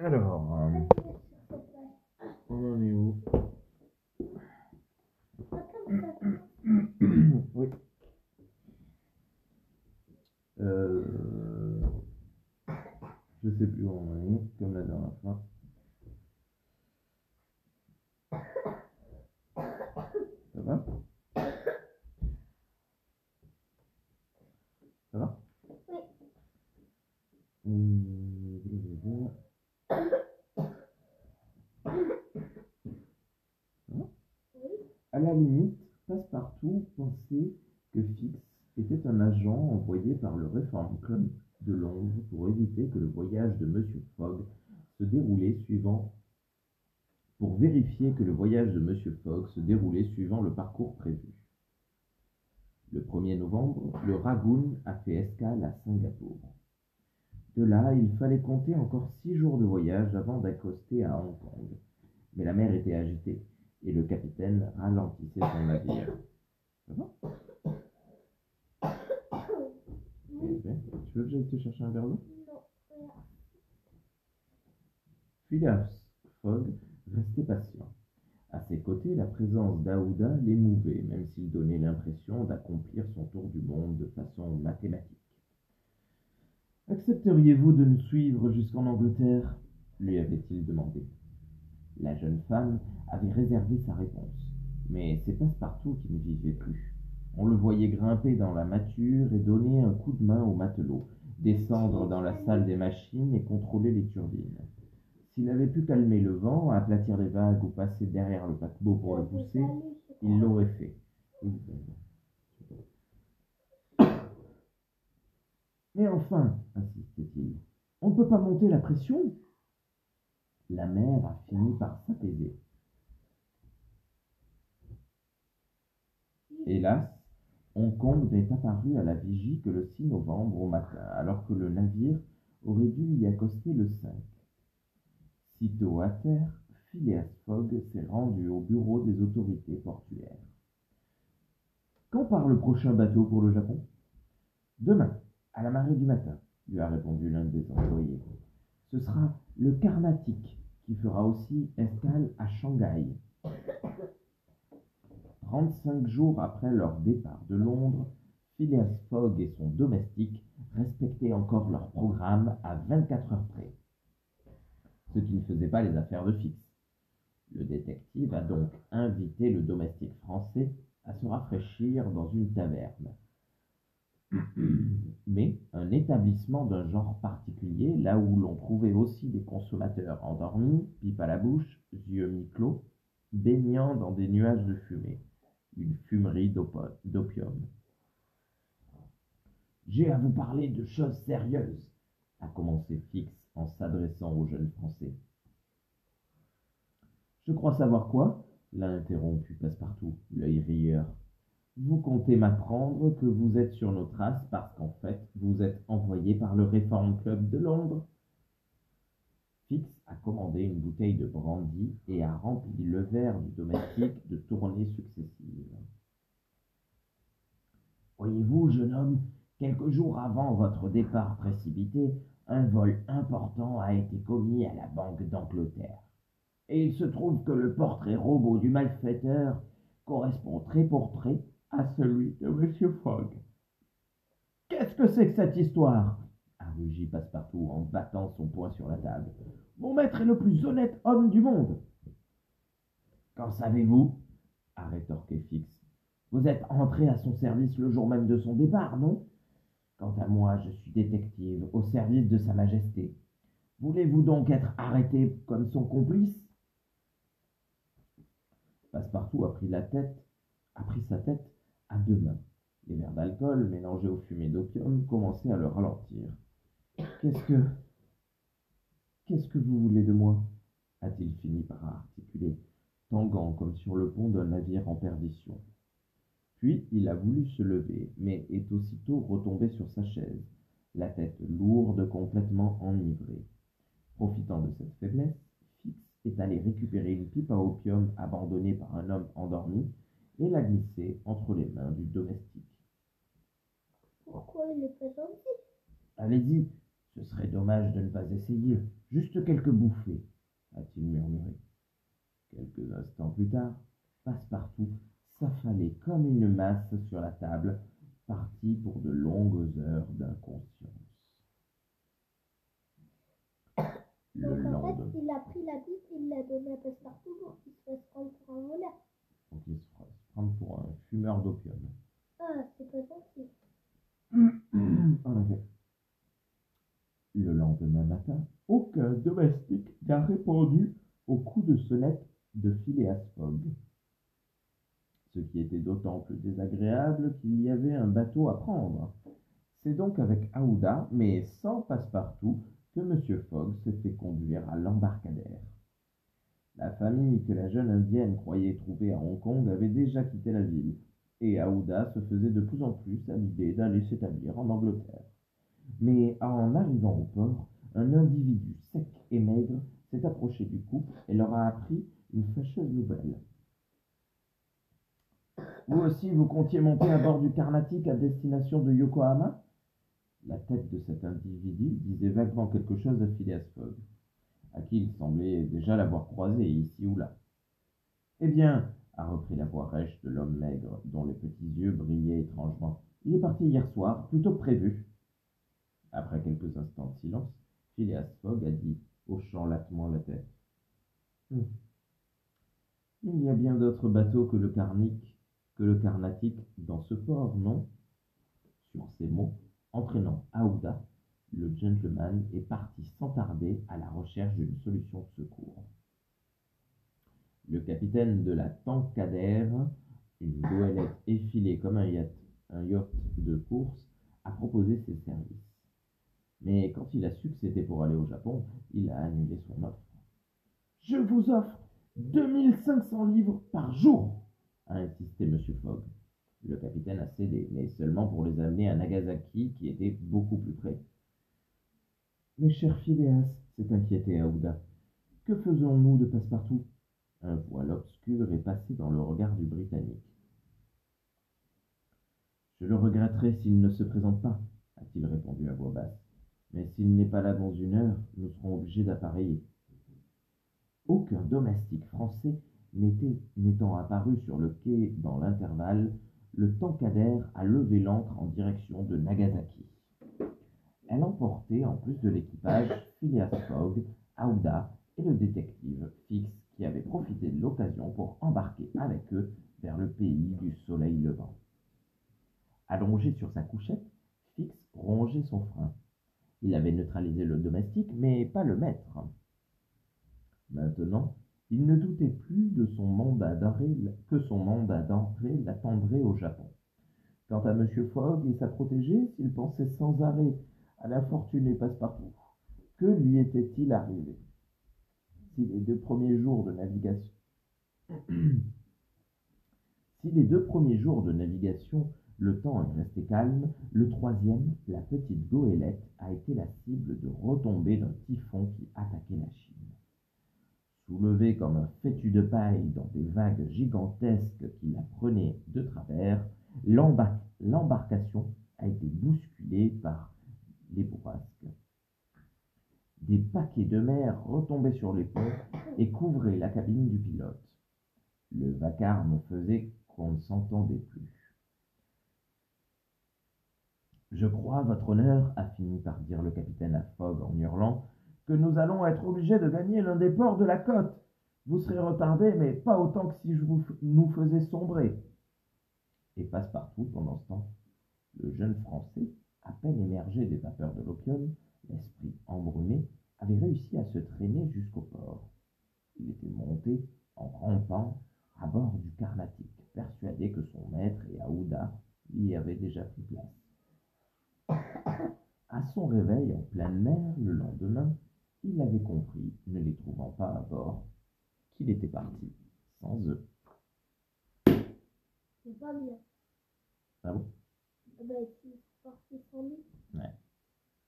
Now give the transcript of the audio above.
Alors, euh, on en est où Oui. Euh, je sais plus où on en est, comme la dernière fois. À la limite, Passepartout pensait que Fix était un agent envoyé par le Reform Club de Londres pour éviter que le voyage de Monsieur Fogg se déroulait suivant pour vérifier que le voyage de Monsieur Fogg se déroulait suivant le parcours prévu. Le 1er novembre, le Ragoon a fait escale à Singapour. De là, il fallait compter encore six jours de voyage avant d'accoster à Hong Kong. Mais la mer était agitée et le capitaine ralentissait son navire. Va Eh ben, Tu veux que j'aille te chercher un verre d'eau? Phileas Fogg restait patient. À ses côtés, la présence d'Aouda l'émouvait, même s'il donnait l'impression d'accomplir son tour du monde de façon mathématique. Accepteriez-vous de nous suivre jusqu'en Angleterre? lui avait-il demandé. La jeune femme avait réservé sa réponse, mais c'est Passepartout qui ne vivait plus. On le voyait grimper dans la mâture et donner un coup de main au matelot, descendre dans la salle des machines et contrôler les turbines. S'il avait pu calmer le vent, aplatir les vagues ou passer derrière le paquebot pour le pousser, il l'aurait fait. Mais enfin, insistait-il, on ne peut pas monter la pression. La mer a fini par s'apaiser. Hélas, Hong Kong n'est apparu à la vigie que le 6 novembre au matin, alors que le navire aurait dû y accoster le 5. Sitôt à terre, Phileas Fogg s'est rendu au bureau des autorités portuaires. Quand part le prochain bateau pour le Japon? Demain, à la marée du matin, lui a répondu l'un des employés. Ce sera le Carnatic qui fera aussi escale à Shanghai. 35 jours après leur départ de Londres, Phileas Fogg et son domestique respectaient encore leur programme à 24 heures près, ce qui ne faisait pas les affaires de Fix. Le détective a donc invité le domestique français à se rafraîchir dans une taverne. Mais un établissement d'un genre particulier, là où l'on trouvait aussi des consommateurs endormis, pipe à la bouche, yeux mi-clos, baignant dans des nuages de fumée une fumerie d'opium. J'ai à vous parler de choses sérieuses, a commencé Fix en s'adressant au jeune Français. Je crois savoir quoi? L'a interrompu Passepartout, l'œil rieur. Vous comptez m'apprendre que vous êtes sur nos traces parce qu'en fait, vous êtes envoyé par le Reform Club de Londres. Fix a commandé une bouteille de brandy et a rempli le verre du domestique de tournées successives. Voyez-vous, jeune homme, quelques jours avant votre départ précipité, un vol important a été commis à la Banque d'Angleterre. Et il se trouve que le portrait robot du malfaiteur correspond trait pour trait à celui de M. Fogg. Qu'est-ce que c'est que cette histoire? Rugit Passepartout en battant son poing sur la table. Mon maître est le plus honnête homme du monde. Qu'en savez-vous? A rétorqué Fix. Vous êtes entré à son service le jour même de son départ, non? Quant à moi, je suis détective au service de Sa Majesté. Voulez-vous donc être arrêté comme son complice? Passepartout a pris la tête, a pris sa tête à deux mains. Les verres d'alcool, mélangés aux fumées d'opium, commençaient à le ralentir. Qu'est-ce que. Qu'est-ce que vous voulez de moi? A-t-il fini par articuler, tanguant comme sur le pont d'un navire en perdition. Puis il a voulu se lever, mais est aussitôt retombé sur sa chaise, la tête lourde, complètement enivrée. Profitant de cette faiblesse, Fix est allé récupérer une pipe à opium abandonnée par un homme endormi et l'a glissée entre les mains du domestique. Pourquoi il est pas gentil? Allez-y, Ce serait dommage de ne pas essayer. Juste quelques bouffées, a-t-il murmuré. Quelques instants plus tard, Passepartout s'affalait comme une masse sur la table, parti pour de longues heures d'inconscience. Le lendemain. En fait, il a pris la et il l'a donnée à Passepartout pour qu'il se fasse prendre pour un voleur. Prendre pour un fumeur d'opium. Ah, c'est pas gentil. en effet. Le lendemain matin, aucun domestique n'a répondu au coup de sonnette de Phileas Fogg. Ce qui était d'autant plus désagréable qu'il y avait un bateau à prendre. C'est donc avec Aouda, mais sans passe-partout, que M. Fogg s'est fait conduire à l'embarcadère. La famille que la jeune indienne croyait trouver à Hong Kong avait déjà quitté la ville, et Aouda se faisait de plus en plus à l'idée d'aller s'établir en Angleterre. Mais en arrivant au port, un individu sec et maigre s'est approché du couple et leur a appris une fâcheuse nouvelle. Vous aussi, vous comptiez monter à bord du Carnatic à destination de Yokohama? La tête de cet individu disait vaguement quelque chose à Phileas Fogg, à qui il semblait déjà l'avoir croisé ici ou là. Eh bien, a repris la voix rêche de l'homme maigre, dont les petits yeux brillaient étrangement, il est parti hier soir, plutôt que prévu. Après quelques instants de silence, Phileas Fogg a dit, hochant latement la tête. Hum. Il y a bien d'autres bateaux que le Carnic, que le Carnatic dans ce port, non Sur ces mots, entraînant Aouda, le gentleman est parti sans tarder à la recherche d'une solution de secours. Le capitaine de la Tankadère, une goélette effilée comme un yacht, de course, a proposé ses services. Mais quand il a su que c'était pour aller au Japon, il a annulé son offre. Je vous offre 2500 livres par jour, a insisté M. Fogg. Le capitaine a cédé, mais seulement pour les amener à Nagasaki, qui était beaucoup plus près. Mes chers Phileas, s'est inquiété Aouda, que faisons-nous de passe-partout? Un voile obscur est passé dans le regard du Britannique. Je le regretterai s'il ne se présente pas, a-t-il répondu à voix basse. Mais s'il n'est pas là dans une heure, nous serons obligés d'appareiller. Aucun domestique français n'étant apparu sur le quai dans l'intervalle, le Tankadère a levé l'ancre en direction de Nagasaki. Elle emportait, en plus de l'équipage, Phileas Fogg, Aouda et le détective Fix, qui avait profité de l'occasion pour embarquer avec eux vers le pays du soleil levant. Allongé sur sa couchette, Fix rongeait son frein. Il avait neutralisé le domestique, mais pas le maître. Maintenant, il ne doutait plus de son mandat que son mandat d'entrée l'attendrait au Japon. Quant à M. Fogg et sa protégée, s'il pensait sans arrêt à l'infortuné Passepartout, que lui était-il arrivé? Si les deux premiers jours de navigation si les deux premiers jours de navigation le temps est resté calme. Le troisième, la petite goélette, a été la cible de retombées d'un typhon qui attaquait la Chine. Soulevée comme un fétu de paille dans des vagues gigantesques qui la prenaient de travers, l'embarcation a été bousculée par les bourrasques. Des paquets de mer retombaient sur les ponts et couvraient la cabine du pilote. Le vacarme faisait qu'on ne s'entendait plus. Je crois, votre honneur, a fini par dire le capitaine à Fogg en hurlant, que nous allons être obligés de gagner l'un des ports de la côte. Vous serez retardé, mais pas autant que si je vous nous faisais sombrer. Et passe-partout, pendant ce temps, le jeune Français, à peine émergé des vapeurs de l'opium, l'esprit embrumé, avait réussi à se traîner jusqu'au port. Il était monté, en rampant, à bord du Carnatic, persuadé que son maître et Aouda y avaient déjà pris place. À son réveil en pleine mer le lendemain, il avait compris, ne les trouvant pas à bord, qu'il était parti sans eux. C'est pas bien. Ah bon? Ah lui. Ouais.